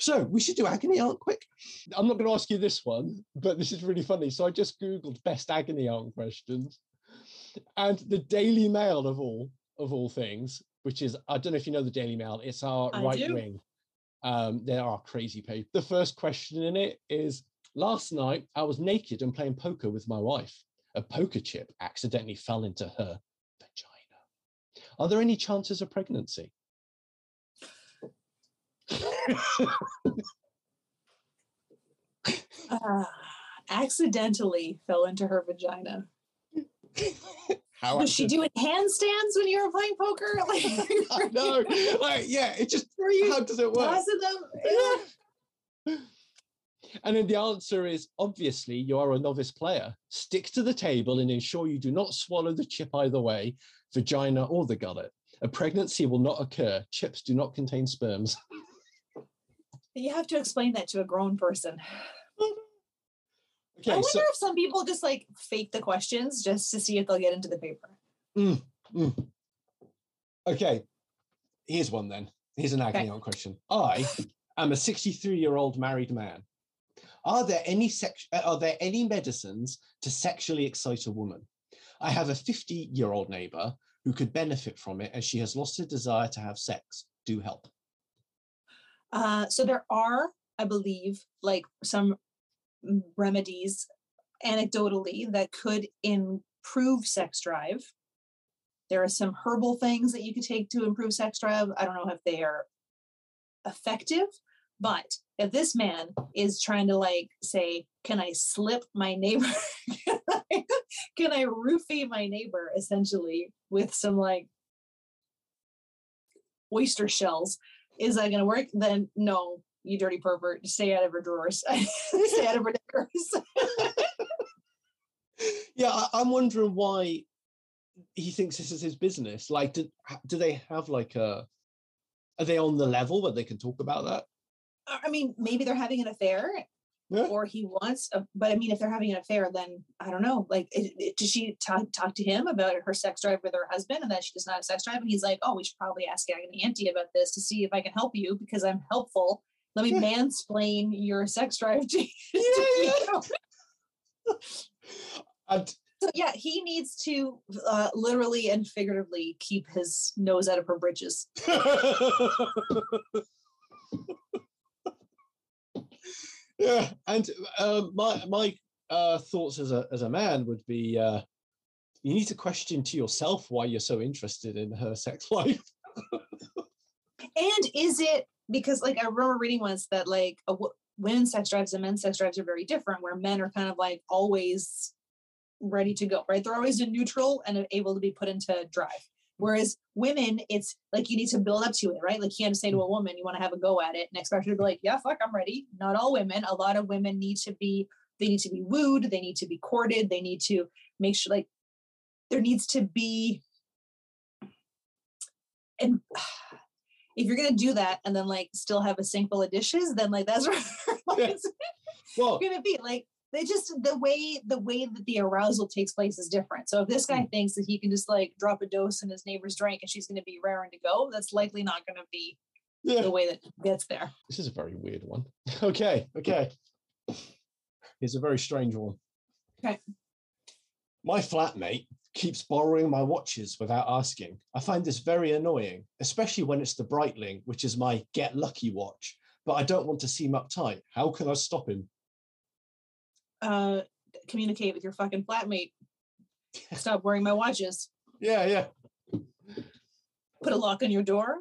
So we should do agony aunt quick. I'm not going to ask you this one, but this is really funny. So I just googled best agony aunt questions, and the Daily Mail of all of all things, which is I don't know if you know the Daily Mail. It's our I right do. wing. Um, there are crazy paper. The first question in it is: Last night I was naked and playing poker with my wife. A poker chip accidentally fell into her vagina. Are there any chances of pregnancy? Uh, accidentally fell into her vagina. How Was she doing handstands when you were playing poker? I Like, know. Like, yeah, it just how does it work? Yeah. And then the answer is obviously you are a novice player. Stick to the table and ensure you do not swallow the chip either way, vagina or the gullet. A pregnancy will not occur. Chips do not contain sperms. You have to explain that to a grown person. okay, I wonder so if some people just like fake the questions just to see if they'll get into the paper. okay, here's one then. Here's an agony Okay. aunt question. I am a 63 year old married man. Are there any sex? uh, Are there any medicines to sexually excite a woman? I have a 50 year old neighbor who could benefit from it as she has lost her desire to have sex. Do help. Uh, so there are, I believe, like some remedies anecdotally that could improve sex drive. There are some herbal things that you could take to improve sex drive. I don't know if they are effective, but if this man is trying to like say, can I slip my neighbor? can, I, can I roofie my neighbor essentially with some like oyster shells? Is that going to work? Then no, you dirty pervert. Stay out of her drawers. Stay out of her drawers. Yeah, I, I'm wondering why he thinks this is his business. Like, do, do they have like a? Are they on the level where they can talk about that? I mean, maybe they're having an affair, Yeah. or he wants. A, but I mean, if they're having an affair, then I don't know. Like, it, it, does she talk talk to him about her sex drive with her husband, and that she does not have sex drive? And he's like, "Oh, we should probably ask Agony Auntie about this to see if I can help you because I'm helpful. Let me Yeah. mansplain your sex drive to, to Yeah, you." And So yeah, he needs to uh, literally and figuratively keep his nose out of her britches. yeah, and um, my my uh, thoughts as a as a man would be uh, you need to question to yourself why you're so interested in her sex life. And is it because like I remember reading once that like a women's sex drives and men's sex drives are very different, where men are kind of like always ready to go, right? They're always in neutral and able to be put into drive. Whereas women, it's like you need to build up to it, right? Like you can't say to a woman, you want to have a go at it and expect her to be like, yeah, fuck, I'm ready. Not all women. A lot of women need to be, they need to be wooed, they need to be courted, they need to make sure like there needs to be and if you're gonna do that and then like still have a sink full of dishes, then like that's what Yeah. it's Well, gonna be. Like they just the way the way that the arousal takes place is different. So if this guy hmm. thinks that he can just like drop a dose in his neighbor's drink and she's gonna be raring to go, that's likely not gonna be yeah. the way that gets there. This is a very weird one. Okay, okay. It's a very strange one. Okay. My flatmate keeps borrowing my watches without asking. I find this very annoying, especially when it's the Breitling, which is my get lucky watch. But I don't want to seem uptight. How can I stop him? Uh communicate with your fucking flatmate. Stop wearing my watches. Yeah, yeah. Put a lock on your door,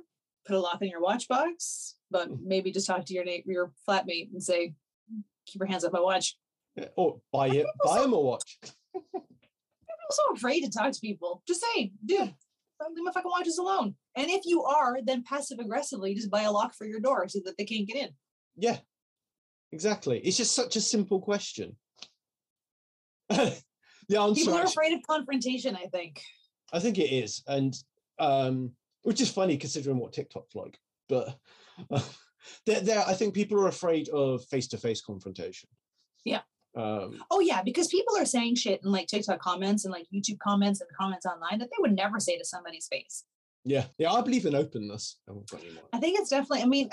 put a lock on your watch box, but Mm. maybe just talk to your na- your flatmate and say, keep your hands off my watch. yeah. Or buy it, buy him a watch. I'm so afraid to talk to people. Just say, dude, leave my fucking watches alone. And if you are, then passive aggressively just buy a lock for your door so that they can't get in. Yeah, exactly. It's just such a simple question. the answer, People are afraid of confrontation, I think. I think it is, and um, which is funny considering what TikTok's like. But uh, there, there, I think people are afraid of face-to-face confrontation. Yeah. Um, Oh yeah, because people are saying shit in like TikTok comments and like YouTube comments and comments online that they would never say to somebody's face. yeah, yeah. I believe in openness. I haven't got any more. I think it's definitely, I mean,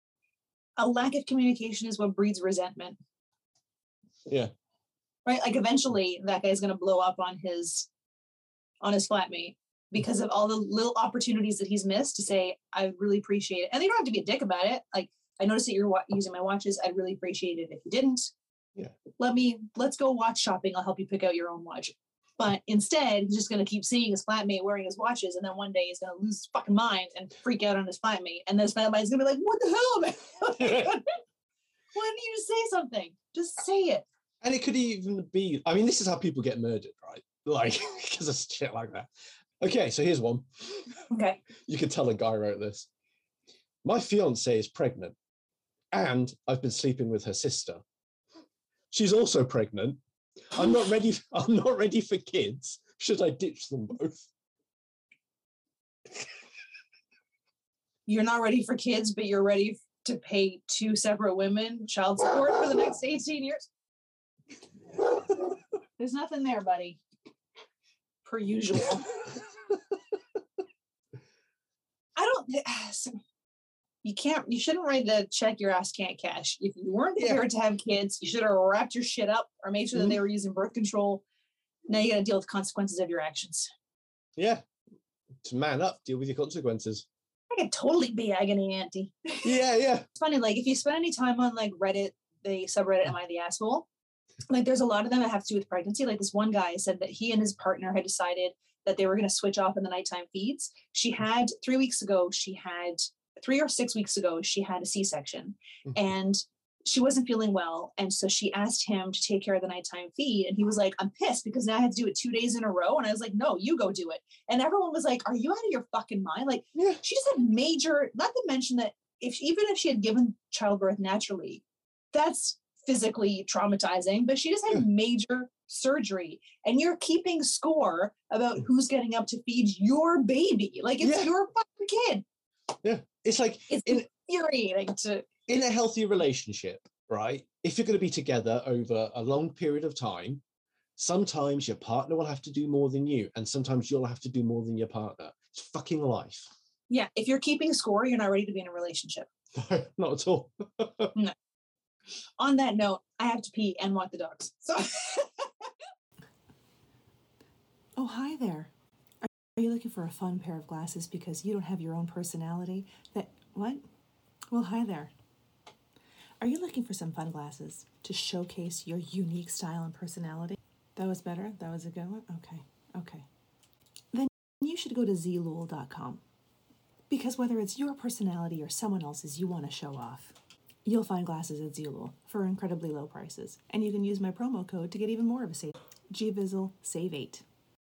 a lack of communication is what breeds resentment. Yeah. Right? Like eventually that guy's gonna blow up on his on his flatmate because of all the little opportunities that he's missed to say, I really appreciate it. And they don't have to be a dick about it. Like, I noticed that you're wa- using my watches. I'd really appreciate it if you didn't. Yeah. Let me, let's go watch shopping. I'll help you pick out your own watch. But instead, he's just going to keep seeing his flatmate wearing his watches. And then one day he's going to lose his fucking mind and freak out on his flatmate. And then his flatmate's going to be like, what the hell, man? Why didn't you just say something? Just say it. And it could even be, I mean, this is how people get murdered, right? Like, because of shit like that. Okay, so here's one. Okay. You can tell a guy wrote this. My fiance is pregnant, and I've been sleeping with her sister. She's also pregnant. I'm not ready. I'm not ready for kids. Should I ditch them both? You're not ready for kids, but you're ready to pay two separate women child support for the next 18 years. There's nothing there, buddy. Per usual. I don't. so- You can't. You shouldn't write the check your ass can't cash. If you weren't Yeah. prepared to have kids, you should have wrapped your shit up or made sure that Mhm. they were using birth control. Now you got to deal with the consequences of your actions. yeah. To man up, deal with your consequences. I could totally be agony auntie. Yeah, yeah. it's funny like if you spend any time on like reddit the subreddit am i the asshole like there's a lot of them that have to do with pregnancy. Like this one guy said that he and his partner had decided that they were going to switch off in the nighttime feeds. She had three weeks ago she had three or six weeks ago she had a c-section. Mhm. and she wasn't feeling well and so she asked him to take care of the nighttime feed and he was like i'm pissed because now i have to do it two days in a row and i was like no you go do it. And everyone was like are you out of your fucking mind? Like Yeah. she just had major not to mention that if even if she had given childbirth naturally that's physically traumatizing but she just had major surgery and you're keeping score about mm. who's getting up to feed your baby like it's Yeah. your fucking kid Yeah. It's like it's In- infuriating to in a healthy relationship, right? If you're going to be together over a long period of time, sometimes your partner will have to do more than you, and sometimes you'll have to do more than your partner. It's fucking life. yeah if you're keeping score you're not ready to be in a relationship No, not at all. On that note i have to pee and walk the dogs so Oh, hi there. Are you looking for a fun pair of glasses because you don't have your own personality? That what? Well, hi there. Are you looking for some fun glasses to showcase your unique style and personality? That was better. That was a good one. Okay. Okay. Then you should go to zeelool.com. Because whether it's your personality or someone else's you want to show off, you'll find glasses at Zeelool for incredibly low prices. And you can use my promo code to get even more of a save. GVizzle Save 8.